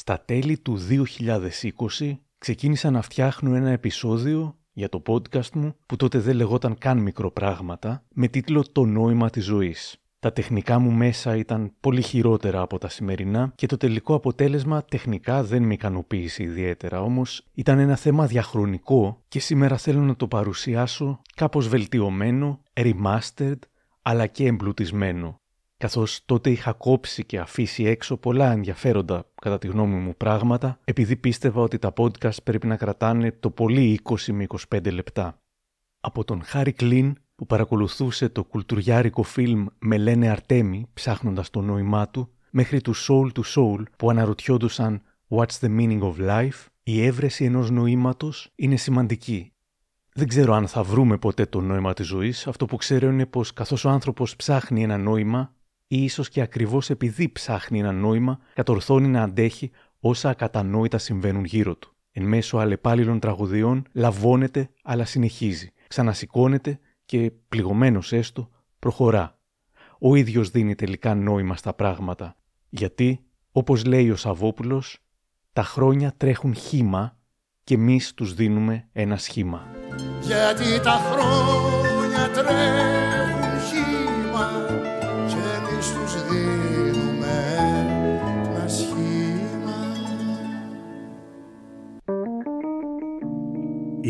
Στα τέλη του 2020 ξεκίνησα να φτιάχνω ένα επεισόδιο για το podcast μου που τότε δεν λεγόταν καν μικροπράγματα με τίτλο «Το νόημα της ζωής». Τα τεχνικά μου μέσα ήταν πολύ χειρότερα από τα σημερινά και το τελικό αποτέλεσμα τεχνικά δεν με ικανοποίησε ιδιαίτερα, όμως ήταν ένα θέμα διαχρονικό και σήμερα θέλω να το παρουσιάσω κάπως βελτιωμένο, remastered, αλλά και εμπλουτισμένο καθώς τότε είχα κόψει και αφήσει έξω πολλά ενδιαφέροντα κατά τη γνώμη μου πράγματα, επειδή πίστευα ότι τα podcast πρέπει να κρατάνε το πολύ 20 με 25 λεπτά. Από τον Χάρη Κλίν που παρακολουθούσε το κουλτουριάρικο φιλμ «Με λένε Αρτέμι» ψάχνοντας το νόημά του, μέχρι του Soul to Soul που αναρωτιόντουσαν «What's the meaning of life» η έβρεση ενός νοήματος είναι σημαντική. Δεν ξέρω αν θα βρούμε ποτέ το νόημα της ζωής, αυτό που ξέρω είναι πως καθώς ο άνθρωπος ψάχνει ένα νόημα, ή ίσως και ακριβώς επειδή ψάχνει ένα νόημα, κατορθώνει να αντέχει όσα ακατανόητα συμβαίνουν γύρω του. Εν μέσω αλλεπάλληλων τραγουδιών λαβώνεται αλλά συνεχίζει, ξανασηκώνεται και πληγωμένος έστω προχωρά. Ο ίδιος δίνει τελικά νόημα στα πράγματα, γιατί, όπως λέει ο Σαββόπουλος, τα χρόνια τρέχουν χήμα και εμείς τους δίνουμε ένα σχήμα. Γιατί τα χρόνια τρέχουν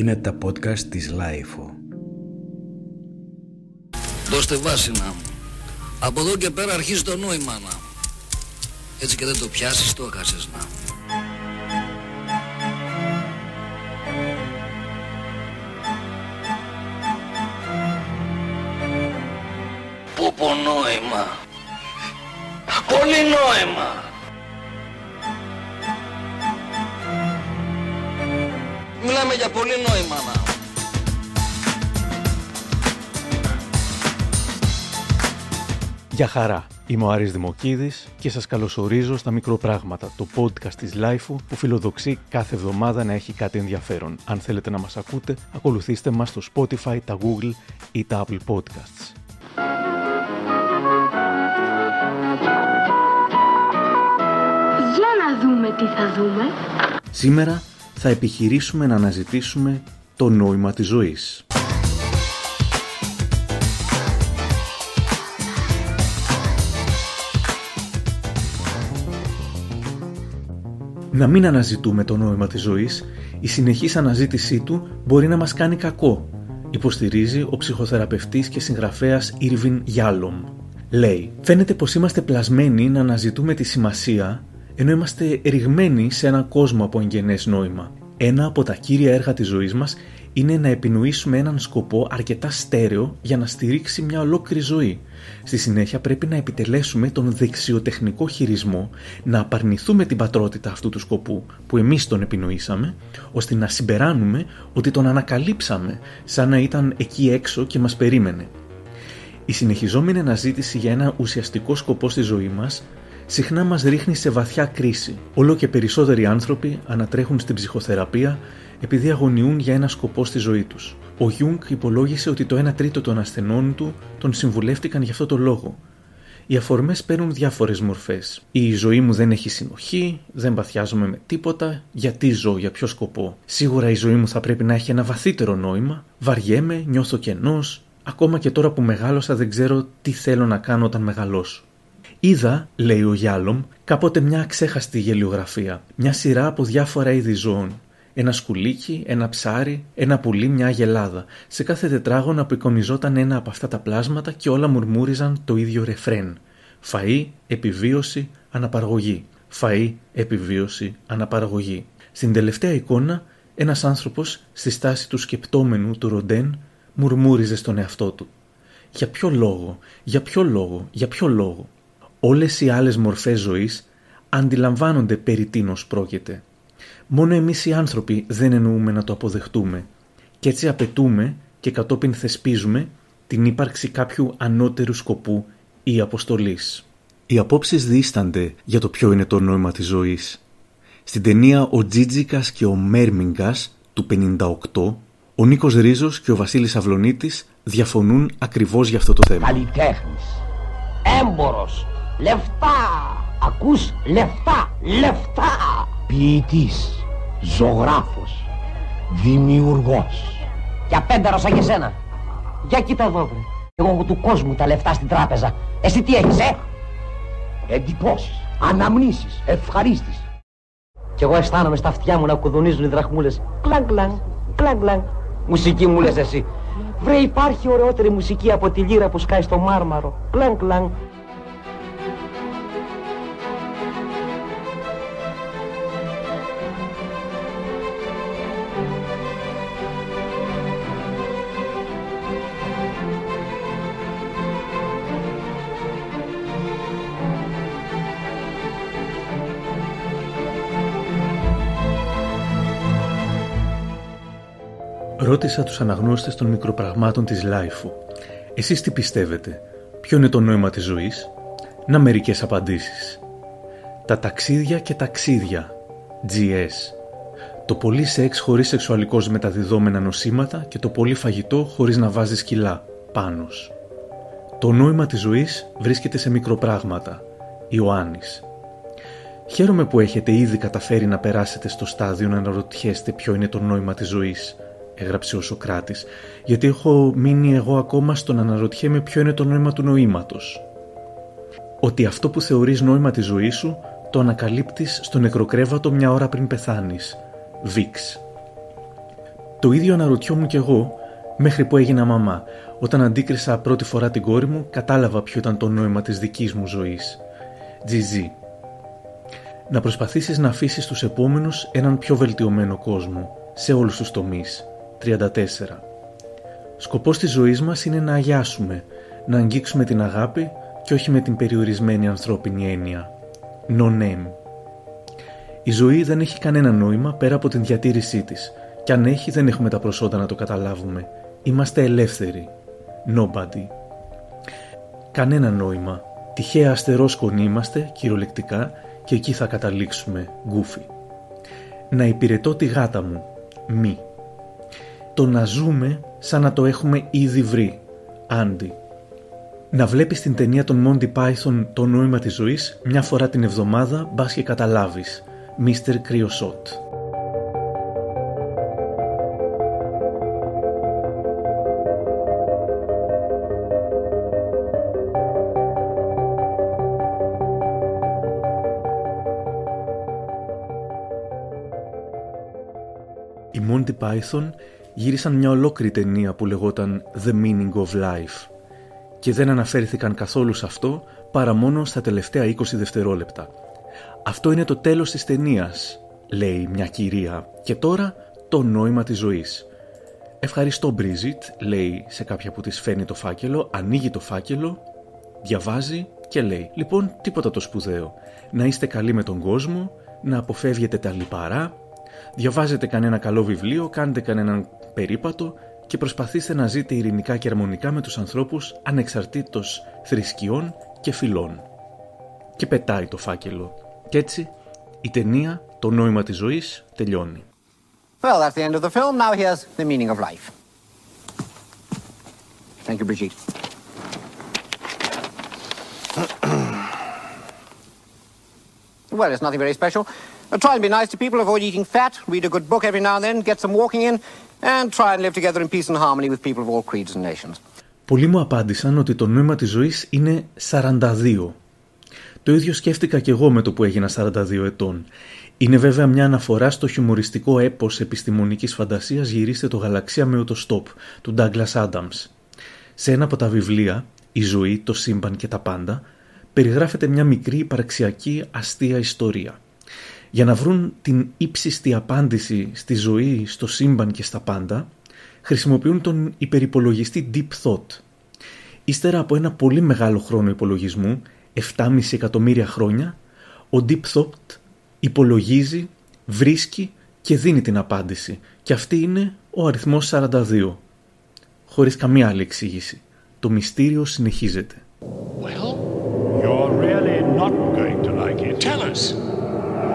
Είναι τα podcast της Λάιφο. Δώστε βάση να μου. Από εδώ και πέρα αρχίζει το νόημα να Έτσι και δεν το πιάσεις το έχασες να Πού πω νόημα. Πολύ νόημα. Μιλάμε για πολύ νόημα να. Γεια χαρά. Είμαι ο Άρης Δημοκίδης και σας καλωσορίζω στα Μικροπράγματα, το podcast της Lifeo που φιλοδοξεί κάθε εβδομάδα να έχει κάτι ενδιαφέρον. Αν θέλετε να μας ακούτε, ακολουθήστε μας στο Spotify, τα Google ή τα Apple Podcasts. Για να δούμε τι θα δούμε. Σήμερα θα επιχειρήσουμε να αναζητήσουμε το νόημα της ζωής. Να μην αναζητούμε το νόημα της ζωής, η συνεχής αναζήτησή του μπορεί να μας κάνει κακό, υποστηρίζει ο ψυχοθεραπευτής και συγγραφέας Ήρβιν Γιάλομ. Λέει, φαίνεται πως είμαστε πλασμένοι να αναζητούμε τη σημασία ενώ είμαστε ρηγμένοι σε έναν κόσμο από εγγενές νόημα. Ένα από τα κύρια έργα της ζωής μας είναι να επινοήσουμε έναν σκοπό αρκετά στέρεο για να στηρίξει μια ολόκληρη ζωή. Στη συνέχεια πρέπει να επιτελέσουμε τον δεξιοτεχνικό χειρισμό, να απαρνηθούμε την πατρότητα αυτού του σκοπού που εμείς τον επινοήσαμε, ώστε να συμπεράνουμε ότι τον ανακαλύψαμε σαν να ήταν εκεί έξω και μας περίμενε. Η συνεχιζόμενη αναζήτηση για ένα ουσιαστικό σκοπό στη ζωή μας συχνά μας ρίχνει σε βαθιά κρίση. Όλο και περισσότεροι άνθρωποι ανατρέχουν στην ψυχοθεραπεία επειδή αγωνιούν για ένα σκοπό στη ζωή τους. Ο Γιούγκ υπολόγισε ότι το 1 τρίτο των ασθενών του τον συμβουλεύτηκαν για αυτό το λόγο. Οι αφορμές παίρνουν διάφορες μορφές. Η ζωή μου δεν έχει συνοχή, δεν παθιάζομαι με τίποτα, γιατί ζω, για ποιο σκοπό; Σίγουρα η ζωή μου θα πρέπει να έχει ένα βαθύτερο νόημα. Βαριέμαι, νιώθω κενός. Ακόμα και τώρα που μεγάλωσα δεν ξέρω τι θέλω να κάνω όταν μεγαλώσω. Είδα, λέει ο Γιάλομ, κάποτε μια ξέχαστη γελιογραφία, μια σειρά από διάφορα είδη ζώων. Ένα σκουλίκι, ένα ψάρι, ένα πουλί, μια αγελάδα. Σε κάθε τετράγωνο απεικονιζόταν ένα από αυτά τα πλάσματα και όλα μουρμούριζαν το ίδιο ρεφρέν. Φαΐ, επιβίωση, αναπαραγωγή. Φαΐ, επιβίωση, αναπαραγωγή. Στην τελευταία εικόνα, ένας άνθρωπος στη στάση του σκεπτόμενου του Ροντέν μουρμούριζε στον εαυτό του. Για ποιο λόγο, για ποιο λόγο, για ποιο λόγο όλες οι άλλες μορφές ζωής αντιλαμβάνονται περί τίνος πρόκειται. Μόνο εμείς οι άνθρωποι δεν εννοούμε να το αποδεχτούμε και έτσι απαιτούμε και κατόπιν θεσπίζουμε την ύπαρξη κάποιου ανώτερου σκοπού ή αποστολής. Οι απόψεις δίστανται για το ποιο είναι το νόημα της ζωής. Στην ταινία «Ο Τζίτζικας και ο Μέρμιγκας» του 58, ο Νίκος Ρίζος και ο Βασίλης Αυλονίτης διαφωνούν ακριβώς για αυτό το θέμα. Καλλιτέχνης, έμπορος, Λεφτά! Ακούς λεφτά, λεφτά! ποιητής, ζωγράφος, δημιουργός. Και απένταρο σαν και σένα. Για κοίτα εδώ, βρε. Εγώ έχω του κόσμου τα λεφτά στην τράπεζα. Εσύ τι έχεις, ε; Εντυπώσεις, αναμνήσεις, ευχαρίστηση. Κι εγώ αισθάνομαι στα αυτιά μου να κουδουνίζουν οι δραχμούλες. Κλαν κλαν, κλαν κλαν. Μουσική μου λες εσύ. Βρε υπάρχει ωραιότερη μουσική από τη λύρα που σκάει στο μάρμαρο. Κλαν κλαν. Ρώτησα τους αναγνώστες των μικροπραγμάτων της Λάιφου. Εσείς τι πιστεύετε, ποιο είναι το νόημα της ζωής; Να μερικές απαντήσεις. Τα ταξίδια και ταξίδια, GS. Το πολύ σεξ χωρίς σεξουαλικώς μεταδιδόμενα νοσήματα και το πολύ φαγητό χωρίς να βάζει κιλά, πάνος. Το νόημα της ζωής βρίσκεται σε μικροπράγματα, Ιωάννης. Χαίρομαι που έχετε ήδη καταφέρει να περάσετε στο στάδιο να αναρωτιέστε ποιο είναι το νόημα της ζωής έγραψε ο Σοκράτης, γιατί έχω μείνει εγώ ακόμα στο να αναρωτιέμαι ποιο είναι το νόημα του νοήματος. Ότι αυτό που θεωρείς νόημα της ζωής σου το ανακαλύπτεις στο νεκροκρέβατο μια ώρα πριν πεθάνεις. Βίξ. Το ίδιο αναρωτιόμουν κι εγώ μέχρι που έγινα μαμά. Όταν αντίκρισα πρώτη φορά την κόρη μου, κατάλαβα ποιο ήταν το νόημα της δικής μου ζωής. Τζιζί. Να προσπαθήσεις να αφήσεις τους επόμενους έναν πιο βελτιωμένο κόσμο, σε όλους τους τομείς. 34. Σκοπός της ζωής μας είναι να αγιάσουμε, να αγγίξουμε την αγάπη και όχι με την περιορισμένη ανθρώπινη έννοια. No name. Η ζωή δεν έχει κανένα νόημα πέρα από την διατήρησή της και αν έχει δεν έχουμε τα προσόντα να το καταλάβουμε. Είμαστε ελεύθεροι. Nobody. Κανένα νόημα. Τυχαία αστερόσκονοι είμαστε, κυριολεκτικά, και εκεί θα καταλήξουμε, γκούφι. Να υπηρετώ τη γάτα μου, μη το να ζούμε σαν να το έχουμε ήδη βρει. Άντι. Να βλέπεις την ταινία των Monty Python «Το νόημα της ζωής» μια φορά την εβδομάδα μπας και καταλάβεις. Mr. Κρυοσότ. Η Monty Python γύρισαν μια ολόκληρη ταινία που λεγόταν The Meaning of Life και δεν αναφέρθηκαν καθόλου σε αυτό παρά μόνο στα τελευταία 20 δευτερόλεπτα. Αυτό είναι το τέλος της ταινίας, λέει μια κυρία και τώρα το νόημα της ζωής. Ευχαριστώ Μπρίζιτ, λέει σε κάποια που της φαίνει το φάκελο, ανοίγει το φάκελο, διαβάζει και λέει «Λοιπόν, τίποτα το σπουδαίο. Να είστε καλοί με τον κόσμο, να αποφεύγετε τα λιπαρά, διαβάζετε κανένα καλό βιβλίο, κάντε κανέναν περίπατο και προσπαθήστε να ζείτε ειρηνικά και αρμονικά με τους ανθρώπους ανεξαρτήτως θρησκειών και φυλών. Και πετάει το φάκελο. Και έτσι η ταινία «Το νόημα της ζωής» τελειώνει. Well, that's the end of the film. Now here's the meaning of life. Thank you, Brigitte. well, it's nothing very special. Try and be nice to people, avoid eating fat, read a good book every now and then, get some walking in, and try and live together in peace and harmony with people of all creeds and nations. Πολλοί μου απάντησαν ότι το νόημα της ζωής είναι 42. Το ίδιο σκέφτηκα και εγώ με το που έγινα 42 ετών. Είναι βέβαια μια αναφορά στο χιουμοριστικό έπος επιστημονικής φαντασίας «Γυρίστε το γαλαξία με οτοστόπ» του Douglas Adams. Σε ένα από τα βιβλία «Η ζωή, το σύμπαν και τα πάντα» περιγράφεται μια μικρή υπαρξιακή αστεία ιστορία. Για να βρουν την ύψιστη απάντηση στη ζωή, στο σύμπαν και στα πάντα, χρησιμοποιούν τον υπερυπολογιστή Deep Thought. Ύστερα από ένα πολύ μεγάλο χρόνο υπολογισμού, 7,5 εκατομμύρια χρόνια, ο Deep Thought υπολογίζει, βρίσκει και δίνει την απάντηση. Και αυτή είναι ο αριθμός 42. Χωρίς καμία άλλη εξήγηση. Το μυστήριο συνεχίζεται. Well, you're really not going to like it. Tell us.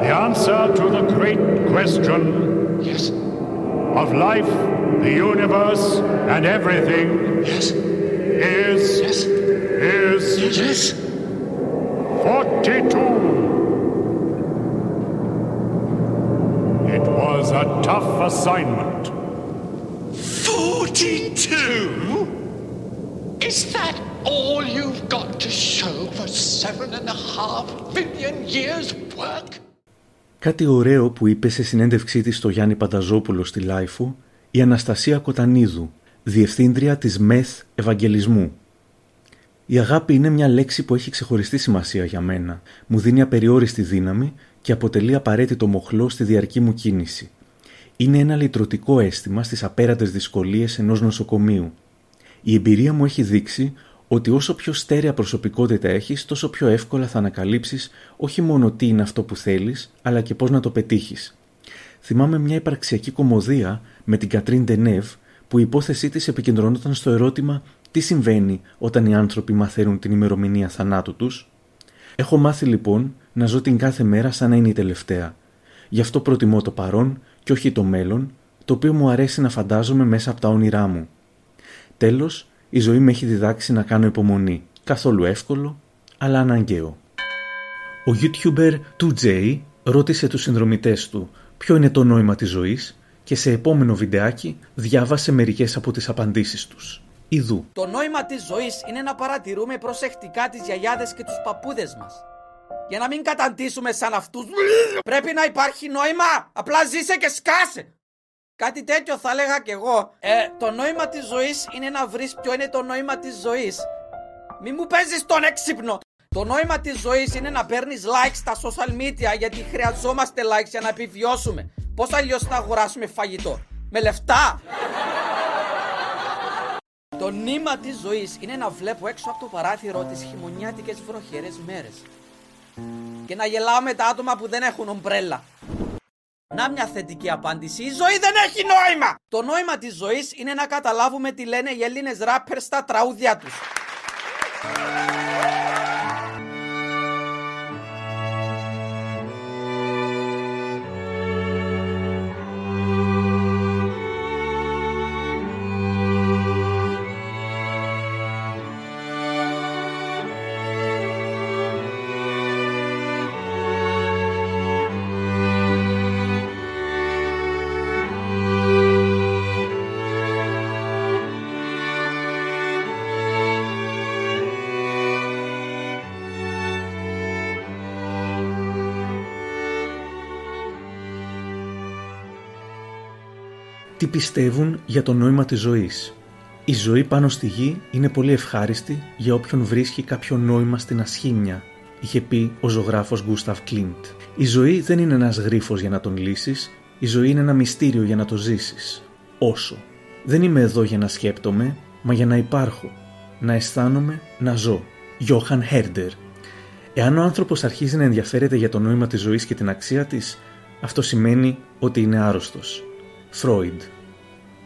The answer to the great question yes. of life, the universe, and everything yes. is yes. is yes. 42. It was a tough assignment. 42? Is that all you've got to show for seven and a half billion years' work? Κάτι ωραίο που είπε σε συνέντευξή της στο Γιάννη Πανταζόπουλο στη LiFO η Αναστασία Κοτανίδου, διευθύντρια της ΜΕΘ Ευαγγελισμού. Η αγάπη είναι μια λέξη που έχει ξεχωριστή σημασία για μένα. Μου δίνει απεριόριστη δύναμη και αποτελεί απαραίτητο μοχλό στη διαρκή μου κίνηση. Είναι ένα λυτρωτικό αίσθημα στις απέραντες δυσκολίες ενός νοσοκομείου. Η εμπειρία μου έχει δείξει ότι όσο πιο στέρεα προσωπικότητα έχεις, τόσο πιο εύκολα θα ανακαλύψεις όχι μόνο τι είναι αυτό που θέλεις, αλλά και πώς να το πετύχεις. Θυμάμαι μια υπαρξιακή κομμωδία με την Κατρίν Ντενεύ, που η υπόθεσή της επικεντρωνόταν στο ερώτημα τι συμβαίνει όταν οι άνθρωποι μαθαίνουν την ημερομηνία θανάτου τους; Έχω μάθει λοιπόν να ζω την κάθε μέρα σαν να είναι η τελευταία. Γι' αυτό προτιμώ το παρόν και όχι το μέλλον, το οποίο μου αρέσει να φαντάζομαι μέσα από τα όνειρά μου. Τέλος, η ζωή με έχει διδάξει να κάνω υπομονή. Καθόλου εύκολο, αλλά αναγκαίο. Ο YouTuber 2J ρώτησε τους συνδρομητές του ποιο είναι το νόημα της ζωής; και σε επόμενο βιντεάκι διάβασε μερικές από τις απαντήσεις τους. Ιδού. Το νόημα της ζωής είναι να παρατηρούμε προσεκτικά τις γιαγιάδες και τους παππούδες μας. Για να μην καταντήσουμε σαν αυτούς. Πρέπει να υπάρχει νόημα. Απλά ζήσε και σκάσε. Κάτι τέτοιο θα έλεγα κι εγώ. Ε, το νόημα της ζωής είναι να βρεις ποιο είναι το νόημα της ζωής. Μη μου παίζεις τον έξυπνο. Το νόημα της ζωής είναι να παίρνεις likes στα social media γιατί χρειαζόμαστε likes για να επιβιώσουμε. Πώς αλλιώς θα αγοράσουμε φαγητό; Με λεφτά; Το νήμα της ζωής είναι να βλέπω έξω από το παράθυρο τις χειμωνιάτικες βροχερές μέρες. Και να γελάω με τα άτομα που δεν έχουν ομπρέλα. Να μια θετική απάντηση. Η ζωή δεν έχει νόημα! Το νόημα της ζωής είναι να καταλάβουμε τι λένε οι Έλληνες ράπερ στα τραούδια τους. Τι πιστεύουν για το νόημα της ζωής. Η ζωή πάνω στη γη είναι πολύ ευχάριστη για όποιον βρίσκει κάποιο νόημα στην ασχήμια, είχε πει ο ζωγράφος Γκούσταβ Κλίντ. Η ζωή δεν είναι ένας γρίφος για να τον λύσεις, η ζωή είναι ένα μυστήριο για να το ζήσεις. Όσο. Δεν είμαι εδώ για να σκέπτομαι, μα για να υπάρχω. Να αισθάνομαι, να ζω. Γιώχαν Χέρντερ. Εάν ο άνθρωπος αρχίζει να ενδιαφέρεται για το νόημα της ζωής και την αξία της, αυτό σημαίνει ότι είναι άρρωστος. Φρόιντ.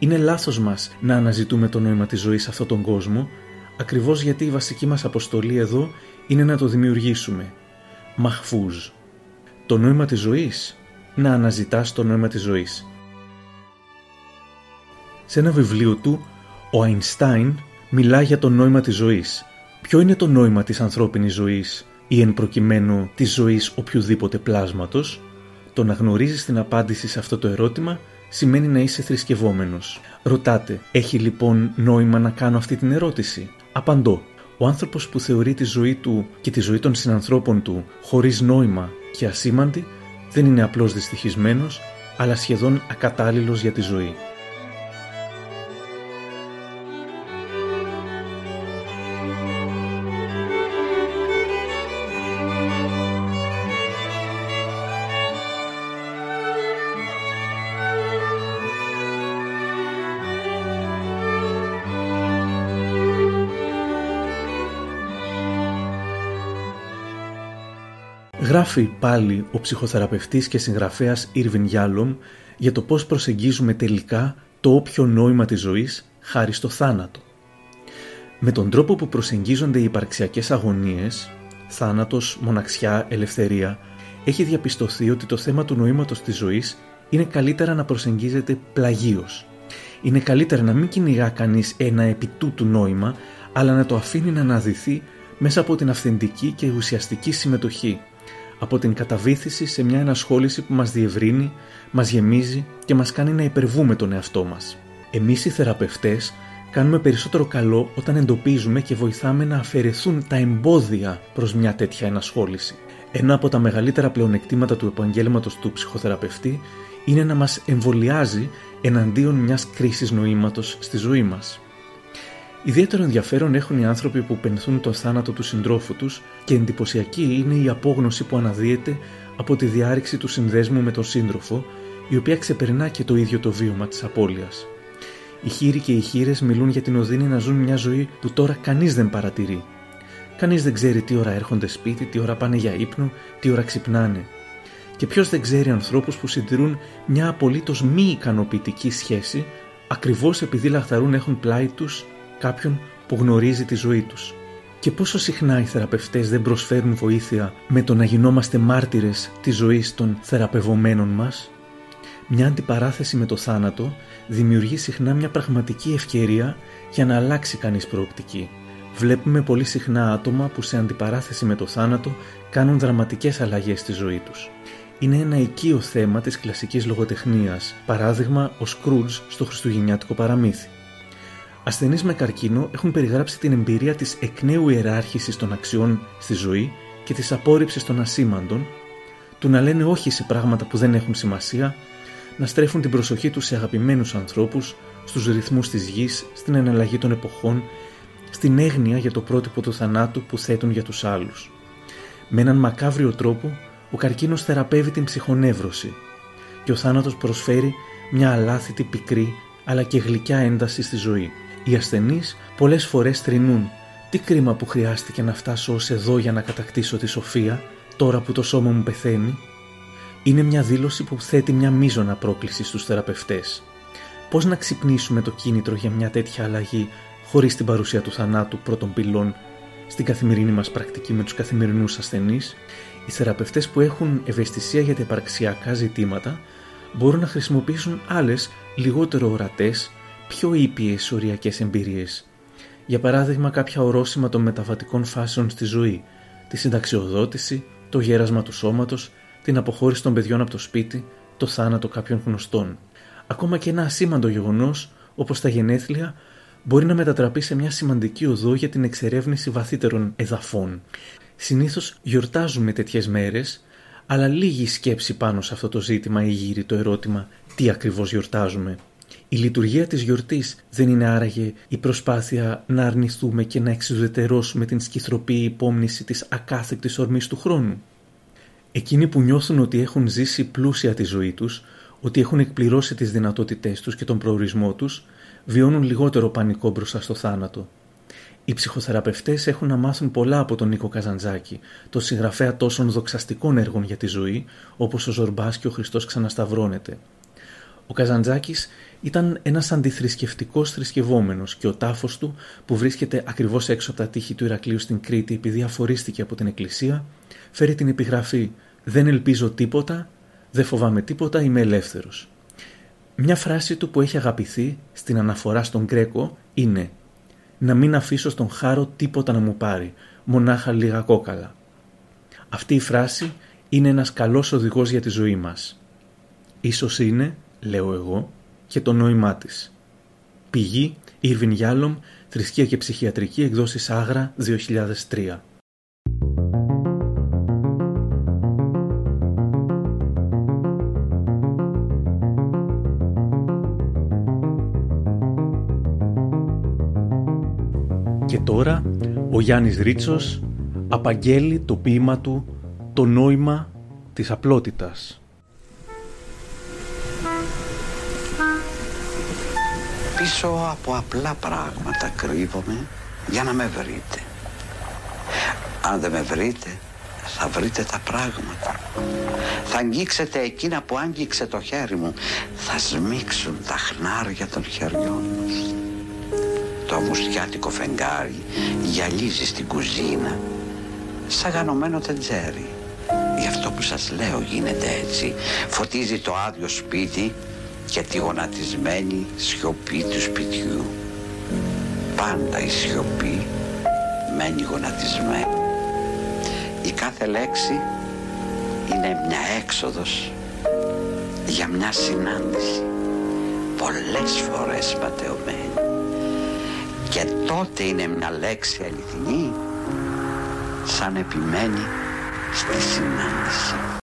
Είναι λάθος μας να αναζητούμε το νόημα της ζωής σε αυτόν τον κόσμο, ακριβώς γιατί η βασική μας αποστολή εδώ είναι να το δημιουργήσουμε. Μαχφούζ. Το νόημα της ζωής. Να αναζητάς το νόημα της ζωής. Σε ένα βιβλίο του, ο Αϊνστάιν μιλά για το νόημα της ζωής. Ποιο είναι το νόημα της ανθρώπινης ζωής ή εν προκειμένου της ζωής οποιοδήποτε πλάσματος, το να γνωρίζεις την απάντηση σε αυτό το ερώτημα σημαίνει να είσαι θρησκευόμενος. Ρωτάτε, έχει λοιπόν νόημα να κάνω αυτή την ερώτηση; Απαντώ, ο άνθρωπος που θεωρεί τη ζωή του και τη ζωή των συνανθρώπων του χωρίς νόημα και ασήμαντη δεν είναι απλώς δυστυχισμένος, αλλά σχεδόν ακατάλληλος για τη ζωή. Γράφει πάλι ο ψυχοθεραπευτής και συγγραφέας Ήρβιν Γιάλομ για το πώς προσεγγίζουμε τελικά το όποιο νόημα της ζωής χάρη στο θάνατο. Με τον τρόπο που προσεγγίζονται οι υπαρξιακές αγωνίες, θάνατος, μοναξιά, ελευθερία, έχει διαπιστωθεί ότι το θέμα του νοήματος της ζωής είναι καλύτερα να προσεγγίζεται πλαγίως. Είναι καλύτερα να μην κυνηγά κανείς ένα επιτούτου νόημα, αλλά να το αφήνει να αναδυθεί μέσα από την αυθεντική και ουσιαστική συμμετοχή από την καταβήθηση σε μια ενασχόληση που μας διευρύνει, μας γεμίζει και μας κάνει να υπερβούμε τον εαυτό μας. Εμείς οι θεραπευτές κάνουμε περισσότερο καλό όταν εντοπίζουμε και βοηθάμε να αφαιρεθούν τα εμπόδια προς μια τέτοια ενασχόληση. Ένα από τα μεγαλύτερα πλεονεκτήματα του επαγγέλματος του ψυχοθεραπευτή είναι να μας εμβολιάζει εναντίον μιας κρίσης νοήματος στη ζωή μας. Ιδιαίτερο ενδιαφέρον έχουν οι άνθρωποι που πενθούν το θάνατο του συντρόφου τους και εντυπωσιακή είναι η απόγνωση που αναδύεται από τη διάρρηξη του συνδέσμου με τον σύντροφο, η οποία ξεπερνά και το ίδιο το βίωμα της απώλειας. Οι χείροι και οι χείρες μιλούν για την οδύνη να ζουν μια ζωή που τώρα κανείς δεν παρατηρεί. Κανείς δεν ξέρει τι ώρα έρχονται σπίτι, τι ώρα πάνε για ύπνο, τι ώρα ξυπνάνε. Και ποιος δεν ξέρει ανθρώπους που συντηρούν μια απολύτως μη ικανοποιητική σχέση, ακριβώς επειδή λαχταρούν έχουν πλάι τους κάποιον που γνωρίζει τη ζωή τους. Και πόσο συχνά οι θεραπευτές δεν προσφέρουν βοήθεια με το να γινόμαστε μάρτυρες της ζωής των θεραπευομένων μας; Μια αντιπαράθεση με το θάνατο δημιουργεί συχνά μια πραγματική ευκαιρία για να αλλάξει κανείς προοπτική. Βλέπουμε πολύ συχνά άτομα που σε αντιπαράθεση με το θάνατο κάνουν δραματικές αλλαγές στη ζωή τους. Είναι ένα οικείο θέμα της κλασικής λογοτεχνίας, παράδειγμα ο Σκρούτζ στο χριστουγεννιάτικο παραμύθι. Ασθενείς με καρκίνο έχουν περιγράψει την εμπειρία της εκ νέου ιεράρχησης των αξιών στη ζωή και της απόρριψης των ασήμαντων, του να λένε όχι σε πράγματα που δεν έχουν σημασία να στρέφουν την προσοχή τους σε αγαπημένους ανθρώπους, στους ρυθμούς της γης, στην εναλλαγή των εποχών, στην έγνοια για το πρότυπο του θανάτου που θέτουν για τους άλλους. Με έναν μακάβριο τρόπο, ο καρκίνος θεραπεύει την ψυχονεύρωση και ο θάνατος προσφέρει μια αλάθητη πικρή αλλά και γλυκιά ένταση στη ζωή. Οι ασθενείς πολλές φορές θρυνούν «Τι κρίμα που χρειάστηκε να φτάσω ως εδώ για να κατακτήσω τη σοφία, τώρα που το σώμα μου πεθαίνει» είναι μια δήλωση που θέτει μια μείζωνα πρόκληση στους θεραπευτές. Πώς να ξυπνήσουμε το κίνητρο για μια τέτοια αλλαγή χωρίς την παρουσία του θανάτου πρώτων πυλών στην καθημερινή μας πρακτική με τους καθημερινούς ασθενείς, οι θεραπευτές που έχουν ευαισθησία για τα υπαρξιακά ζητήματα μπορούν να χρησιμοποιήσουν άλλες λιγότερο ορατές, πιο ήπιες οριακές εμπειρίες. Για παράδειγμα κάποια ορόσημα των μεταβατικών φάσεων στη ζωή, τη συνταξιοδότηση, το γέρασμα του σώματος, την αποχώρηση των παιδιών από το σπίτι, το θάνατο κάποιων γνωστών. Ακόμα και ένα ασήμαντο γεγονός, όπως τα γενέθλια, μπορεί να μετατραπεί σε μια σημαντική οδό για την εξερεύνηση βαθύτερων εδαφών. Συνήθως γιορτάζουμε τέτοιες μέρες, αλλά λίγη σκέψη πάνω σε αυτό το ζήτημα ή γύρει το ερώτημα τι ακριβώς γιορτάζουμε. Η λειτουργία της γιορτής δεν είναι άραγε η προσπάθεια να αρνηθούμε και να εξουδετερώσουμε την σκυθροπή υπόμνηση της ακάθεκτης ορμής του χρόνου. Εκείνοι που νιώθουν ότι έχουν ζήσει πλούσια τη ζωή τους, ότι έχουν εκπληρώσει τις δυνατότητές τους και τον προορισμό τους, βιώνουν λιγότερο πανικό μπροστά στο θάνατο. Οι ψυχοθεραπευτές έχουν να μάθουν πολλά από τον Νίκο Καζαντζάκη, το συγγραφέα τόσων δοξαστικών έργων για τη ζωή, όπως ο Ζορμπάς και ο Χριστός ξανασταυρώνεται. Ο Καζαντζάκης ήταν ένας αντιθρησκευτικός θρησκευόμενος και ο τάφος του, που βρίσκεται ακριβώς έξω από τα τείχη του Ηρακλείου στην Κρήτη επειδή αφορίστηκε από την Εκκλησία, φέρει την επιγραφή «Δεν ελπίζω τίποτα, δεν φοβάμαι τίποτα, είμαι ελεύθερος». Μια φράση του που έχει αγαπηθεί στην αναφορά στον Γκρέκο είναι «Να μην αφήσω στον χάρο τίποτα να μου πάρει, μονάχα λίγα κόκαλα». Αυτή η φράση είναι ένας καλός οδηγός για τη ζωή μας. Ίσως είναι, λέω εγώ, και το νόημά της. Πηγή Irvin Yalom, Θρησκεία και Ψυχιατρική, εκδόσεις Άγρα 2003. Και τώρα ο Γιάννης Ρίτσος απαγγέλει το ποίημα του «Το νόημα της απλότητας». Πίσω από απλά πράγματα κρύβομαι για να με βρείτε. Αν δεν με βρείτε, θα βρείτε τα πράγματα. Θα αγγίξετε εκείνα που άγγιξε το χέρι μου. Θα σμίξουν τα χνάρια των χεριών μας το αμουστιάτικο φεγγάρι γυαλίζει στην κουζίνα σαν γανωμένο τεντζέρι. Γι' αυτό που σας λέω γίνεται έτσι. Φωτίζει το άδειο σπίτι και τη γονατισμένη σιωπή του σπιτιού. Πάντα η σιωπή μένει γονατισμένη. Η κάθε λέξη είναι μια έξοδος για μια συνάντηση πολλές φορές ματαιωμένη και τότε είναι μια λέξη αληθινή σαν επιμένει στη συνάντηση.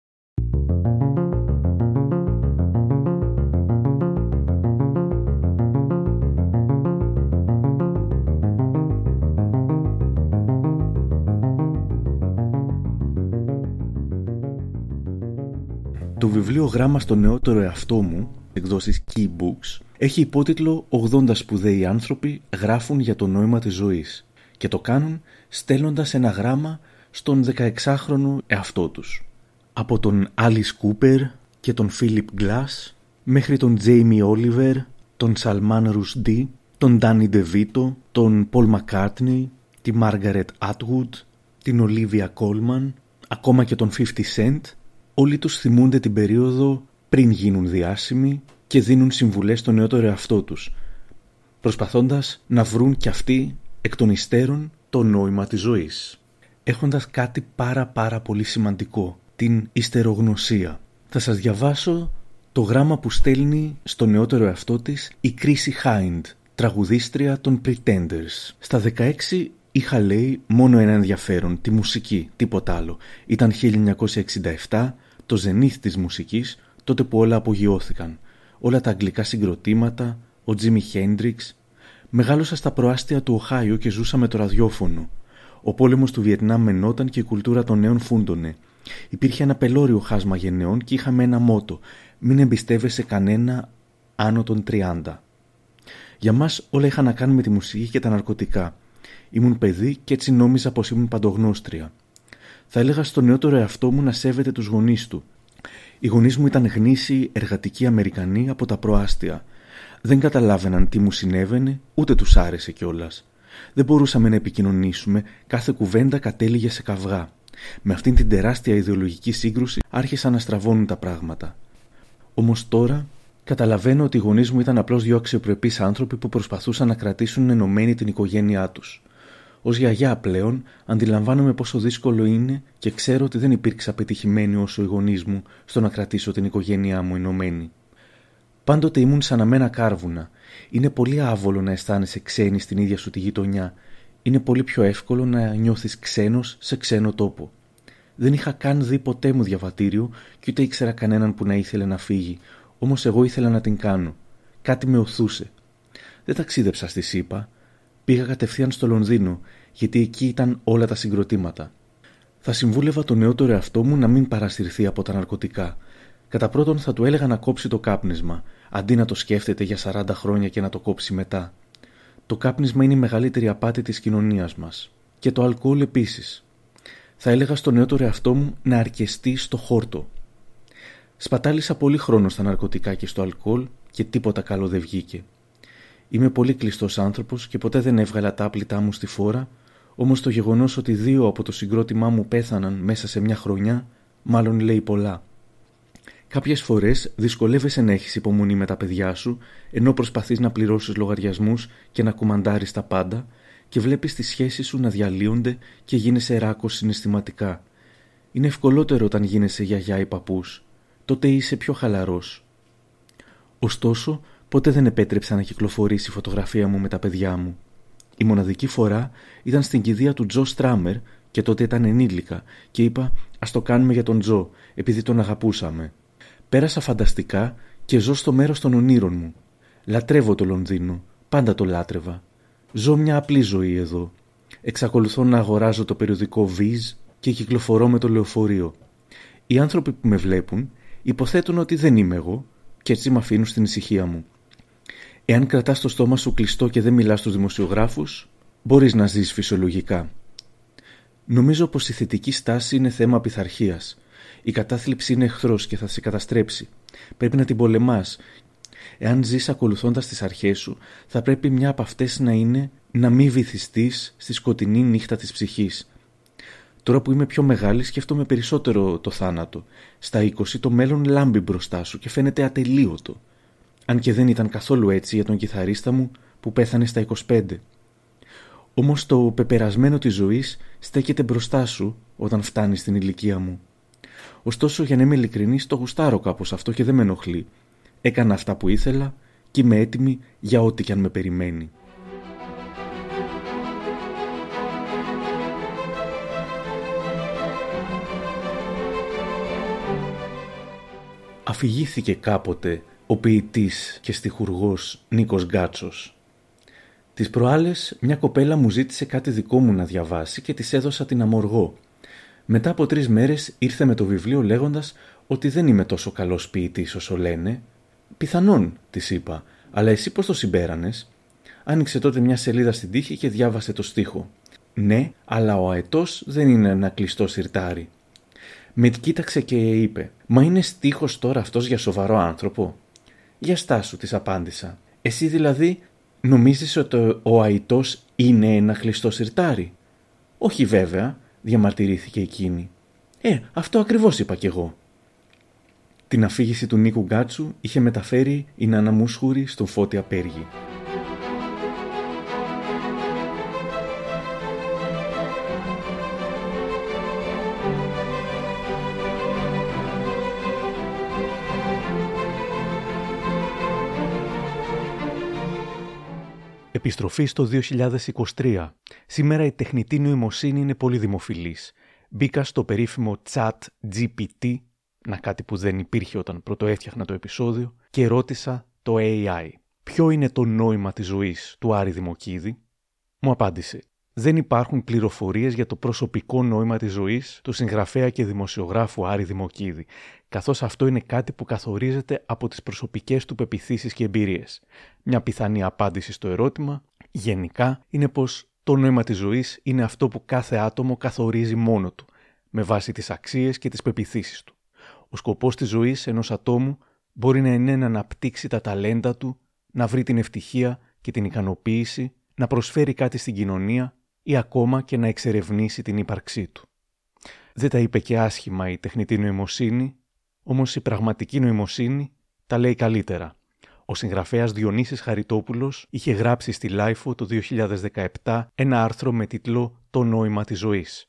«Γράμμα στο νεότερο εαυτό μου» εκδόσεις Key Books έχει υπότιτλο «80 σπουδαίοι άνθρωποι γράφουν για το νόημα της ζωής» και το κάνουν στέλνοντας ένα γράμμα στον 16χρονο εαυτό τους. Από τον Alice Cooper και τον Philip Glass μέχρι τον Jamie Oliver, τον Salman Rushdie, τον Danny DeVito, τον Paul McCartney, τη Margaret Atwood, την Olivia Colman, ακόμα και τον 50 Cent, όλοι τους θυμούνται την περίοδο πριν γίνουν διάσημοι και δίνουν συμβουλές στον νεότερο εαυτό τους, προσπαθώντας να βρουν κι αυτοί εκ των υστέρων το νόημα της ζωής. Έχοντας κάτι πάρα πάρα πολύ σημαντικό, την ιστερογνωσία. Θα σας διαβάσω το γράμμα που στέλνει στο νεότερο εαυτό της η Κρίση Χάιντ, τραγουδίστρια των Pretenders. Στα 16 είχα λέει μόνο ένα ενδιαφέρον, τη μουσική, τίποτα άλλο. Ήταν 1967, το ζενήθ της μουσικής, τότε που όλα απογειώθηκαν. Όλα τα αγγλικά συγκροτήματα, ο Τζίμι Χέντριξ. Μεγάλωσα στα προάστια του Οχάιου και ζούσα με το ραδιόφωνο. Ο πόλεμος του Βιετνάμ μενόταν και η κουλτούρα των νέων φούντωνε. Υπήρχε ένα πελώριο χάσμα γενναιών και είχαμε ένα μότο. Μην εμπιστεύεσαι κανένα άνω των 30. Για μας όλα είχαν να κάνουν με τη μουσική και τα ναρκωτικά. Ήμουν παιδί και έτσι νόμιζα πως ήμουν παντογνώστρια. Θα έλεγα στον νεότερο εαυτό μου να σέβεται τους γονείς του. Οι γονείς μου ήταν γνήσιοι εργατικοί Αμερικανοί από τα προάστια. Δεν καταλάβαιναν τι μου συνέβαινε, ούτε τους άρεσε κιόλας. Δεν μπορούσαμε να επικοινωνήσουμε, κάθε κουβέντα κατέληγε σε καυγά. Με αυτήν την τεράστια ιδεολογική σύγκρουση άρχισαν να στραβώνουν τα πράγματα. Όμως τώρα καταλαβαίνω ότι οι γονείς μου ήταν απλώς δύο αξιοπρεπείς άνθρωποι που προσπαθούσαν να κρατήσουν ενωμένη την οικογένειά τους. Ω γιαγιά πλέον αντιλαμβάνομαι πόσο δύσκολο είναι και ξέρω ότι δεν υπήρξα πετυχημένη όσο οι γονείς μου στο να κρατήσω την οικογένειά μου ενωμένη. Πάντοτε ήμουν σαν αμένα κάρβουνα. Είναι πολύ άβολο να αισθάνεσαι ξένη στην ίδια σου τη γειτονιά. Είναι πολύ πιο εύκολο να νιώθεις ξένος σε ξένο τόπο. Δεν είχα καν δει ποτέ μου διαβατήριο και ούτε ήξερα κανέναν που να ήθελε να φύγει, όμως εγώ ήθελα να την κάνω. Κάτι με οθούσε. Δεν ταξίδεψα στη ΣΥΠΑ, πήγα κατευθείαν στο Λονδίνο, γιατί εκεί ήταν όλα τα συγκροτήματα. Θα συμβούλευα τον νεότερο εαυτό μου να μην παραστηρθεί από τα ναρκωτικά. Κατά πρώτον, θα του έλεγα να κόψει το κάπνισμα, αντί να το σκέφτεται για 40 χρόνια και να το κόψει μετά. Το κάπνισμα είναι η μεγαλύτερη απάτη της κοινωνίας μας. Και το αλκοόλ επίσης. Θα έλεγα στον νεότερο εαυτό μου να αρκεστεί στο χόρτο. Σπατάλησα πολύ χρόνο στα ναρκωτικά και στο αλκοόλ και τίποτα καλό δεν βγήκε. Είμαι πολύ κλειστός άνθρωπος και ποτέ δεν έβγαλα τα άπλητά μου στη φόρα, όμως το γεγονός ότι δύο από το συγκρότημά μου πέθαναν μέσα σε μια χρονιά, μάλλον λέει πολλά. Κάποιες φορές δυσκολεύεσαι να έχεις υπομονή με τα παιδιά σου, ενώ προσπαθείς να πληρώσεις λογαριασμούς και να κουμαντάρεις τα πάντα, και βλέπεις τις σχέσεις σου να διαλύονται και γίνεσαι ράκος συναισθηματικά. Είναι ευκολότερο όταν γίνεσαι γιαγιά ή παππούς. Τότε είσαι πιο χαλαρός. Ωστόσο, ποτέ δεν επέτρεψα να κυκλοφορήσει η φωτογραφία μου με τα παιδιά μου. Η μοναδική φορά ήταν στην κηδεία του Τζο Στράμερ και τότε ήταν ενήλικα και είπα «Ας το κάνουμε για τον Τζο, επειδή τον αγαπούσαμε». Πέρασα φανταστικά και ζω στο μέρος των ονείρων μου. Λατρεύω το Λονδίνο, πάντα το λάτρευα. Ζω μια απλή ζωή εδώ. Εξακολουθώ να αγοράζω το περιοδικό Viz και κυκλοφορώ με το λεωφορείο. Οι άνθρωποι που με βλέπουν υποθέτουν ότι δεν είμαι εγώ και έτσι με αφήνουν στην ησυχία μου. Εάν κρατάς το στόμα σου κλειστό και δεν μιλάς στους δημοσιογράφους, μπορείς να ζεις φυσιολογικά. Νομίζω πως η θετική στάση είναι θέμα πειθαρχίας. Η κατάθλιψη είναι εχθρός και θα σε καταστρέψει. Πρέπει να την πολεμάς. Εάν ζεις ακολουθώντας τις αρχές σου, θα πρέπει μια από αυτές να είναι να μην βυθιστείς στη σκοτεινή νύχτα της ψυχής. Τώρα που είμαι πιο μεγάλη, σκέφτομαι περισσότερο το θάνατο. Στα 20 το μέλλον λάμπει μπροστά σου και φαίνεται ατελείωτο. Αν και δεν ήταν καθόλου έτσι για τον κιθαρίστα μου που πέθανε στα 25. Όμως το πεπερασμένο της ζωής στέκεται μπροστά σου όταν φτάνει στην ηλικία μου. Ωστόσο, για να είμαι ειλικρινής, το γουστάρω κάπως αυτό και δεν με ενοχλεί. Έκανα αυτά που ήθελα και είμαι έτοιμη για ό,τι και αν με περιμένει. Αφηγήθηκε κάποτε ο ποιητής και στιχουργός Νίκος Γκάτσος. Τις προάλλες μια κοπέλα μου ζήτησε κάτι δικό μου να διαβάσει και της έδωσα την αμοργό. Μετά από τρεις μέρες ήρθε με το βιβλίο λέγοντας ότι δεν είμαι τόσο καλός ποιητής όσο λένε. Πιθανόν, της είπα, αλλά εσύ πώς το συμπέρανες; Άνοιξε τότε μια σελίδα στην τύχη και διάβασε το στίχο. Ναι, αλλά ο αετός δεν είναι ένα κλειστό σιρτάρι. Με κοίταξε και είπε «Μα είναι στίχος τώρα αυτός για σοβαρό άνθρωπο» «Για στάσου» της απάντησα. «Εσύ δηλαδή νομίζεις ότι ο αητός είναι ένα κλειστό σιρτάρι» «Όχι βέβαια» διαμαρτυρήθηκε εκείνη. «Ε, αυτό ακριβώς είπα κι εγώ» Την αφήγηση του Νίκου Γκάτσου είχε μεταφέρει η Νάνα Μούσχουρη στον Φώτη Απέργη. Επιστροφή στο 2023. Σήμερα η τεχνητή νοημοσύνη είναι πολύ δημοφιλής. Μπήκα στο περίφημο chat GPT, να κάτι που δεν υπήρχε όταν πρώτο έφτιαχνα το επεισόδιο, και ρώτησα το AI. Ποιο είναι το νόημα της ζωής του Άρη Δημοκίδη; Μου απάντησε. Δεν υπάρχουν πληροφορίες για το προσωπικό νόημα της ζωής του συγγραφέα και δημοσιογράφου Άρη Δημοκίδη, καθώς αυτό είναι κάτι που καθορίζεται από τις προσωπικές του πεπιθήσεις και εμπειρίες. Μια πιθανή απάντηση στο ερώτημα, γενικά, είναι πως το νόημα της ζωής είναι αυτό που κάθε άτομο καθορίζει μόνο του, με βάση τις αξίες και τις πεπιθήσεις του. Ο σκοπός της ζωής ενός ατόμου μπορεί να είναι να αναπτύξει τα ταλέντα του, να βρει την ευτυχία και την ικανοποίηση, να προσφέρει κάτι στην κοινωνία ή ακόμα και να εξερευνήσει την ύπαρξή του. Δεν τα είπε και άσχημα η τεχνητή νοημοσύνη, όμως η πραγματική νοημοσύνη τα λέει καλύτερα. Ο συγγραφέας Διονύσης Χαριτόπουλος είχε γράψει στη LiFO το 2017 ένα άρθρο με τίτλο «Το νόημα της ζωής».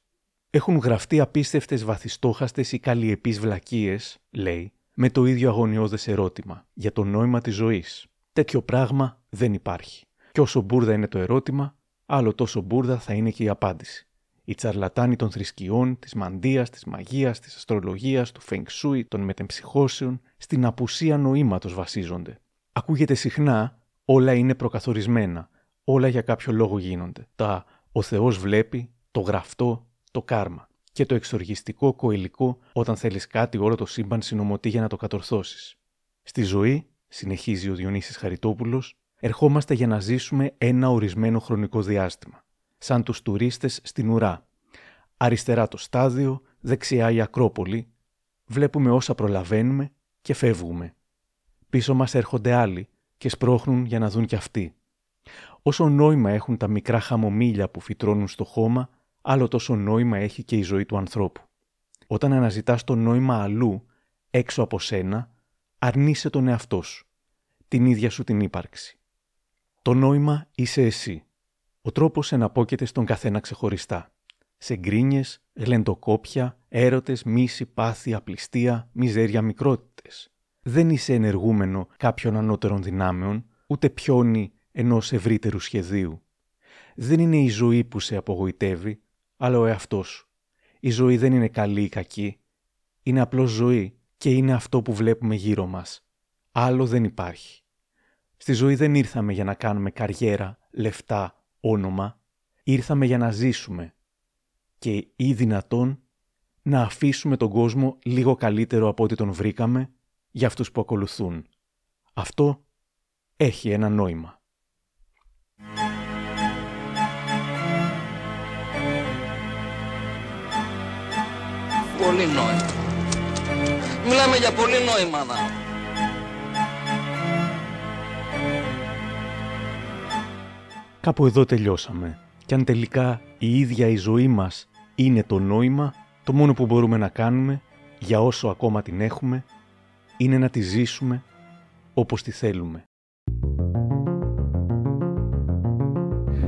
Έχουν γραφτεί απίστευτες βαθυστόχαστες ή καλλιεπείς βλακίες, λέει, με το ίδιο αγωνιώδες ερώτημα για το νόημα της ζωής. Τέτοιο πράγμα δεν υπάρχει. Και όσο μπουρδα είναι το ερώτημα, άλλο τόσο μπουρδα θα είναι και η απάντηση. Οι τσαρλατάνοι των θρησκειών, της μαντεία, της μαγείας, της αστρολογίας, του φεγγσούι, των μετεμψυχώσεων, στην απουσία νοήματος βασίζονται. Ακούγεται συχνά, όλα είναι προκαθορισμένα, όλα για κάποιο λόγο γίνονται. Τα ο Θεός βλέπει, το γραφτό, το κάρμα. Και το εξοργιστικό κοηλικό όταν θέλεις κάτι όλο το σύμπαν συνομωτεί για να το κατορθώσεις. Στη ζωή, συνεχίζει ο Διονύσης Χαριτόπουλος, ερχόμαστε για να ζήσουμε ένα ορισμένο χρονικό διάστημα, σαν τους τουρίστες στην ουρά. Αριστερά το στάδιο, δεξιά η Ακρόπολη, βλέπουμε όσα προλαβαίνουμε και φεύγουμε. Πίσω μας έρχονται άλλοι και σπρώχνουν για να δουν κι αυτοί. Όσο νόημα έχουν τα μικρά χαμομήλια που φυτρώνουν στο χώμα, άλλο τόσο νόημα έχει και η ζωή του ανθρώπου. Όταν αναζητάς το νόημα αλλού, έξω από σένα, αρνείσαι τον εαυτό σου, την ίδια σου την ύπαρξη. Το νόημα είσαι εσύ. Ο τρόπος εναπόκειται στον καθένα ξεχωριστά. Σε γκρίνιες, γλεντοκόπια, έρωτες, μίση, πάθη, απληστία, μιζέρια, μικρότητες. Δεν είσαι ενεργούμενο κάποιων ανώτερων δυνάμεων, ούτε πιόνι ενός ευρύτερου σχεδίου. Δεν είναι η ζωή που σε απογοητεύει, αλλά ο εαυτός σου. Η ζωή δεν είναι καλή ή κακή. Είναι απλώς ζωή και είναι αυτό που βλέπουμε γύρω μας. Άλλο δεν υπάρχει. Στη ζωή δεν ήρθαμε για να κάνουμε καριέρα, λεφτά, όνομα. Ήρθαμε για να ζήσουμε. Και ή δυνατόν να αφήσουμε τον κόσμο λίγο καλύτερο από ό,τι τον βρήκαμε για αυτούς που ακολουθούν. Αυτό έχει ένα νόημα. Πολύ νόημα. Μιλάμε για πολύ νόημα να. Κάπου εδώ τελειώσαμε. Και αν τελικά η ίδια η ζωή μας είναι το νόημα, το μόνο που μπορούμε να κάνουμε, για όσο ακόμα την έχουμε, είναι να τη ζήσουμε όπως τη θέλουμε.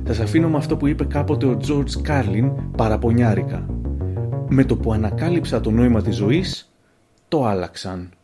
Θα αφήνω με αυτό που είπε κάποτε ο George Carlin παραπονιάρικα. Με το που ανακάλυψα το νόημα της ζωής, το άλλαξαν.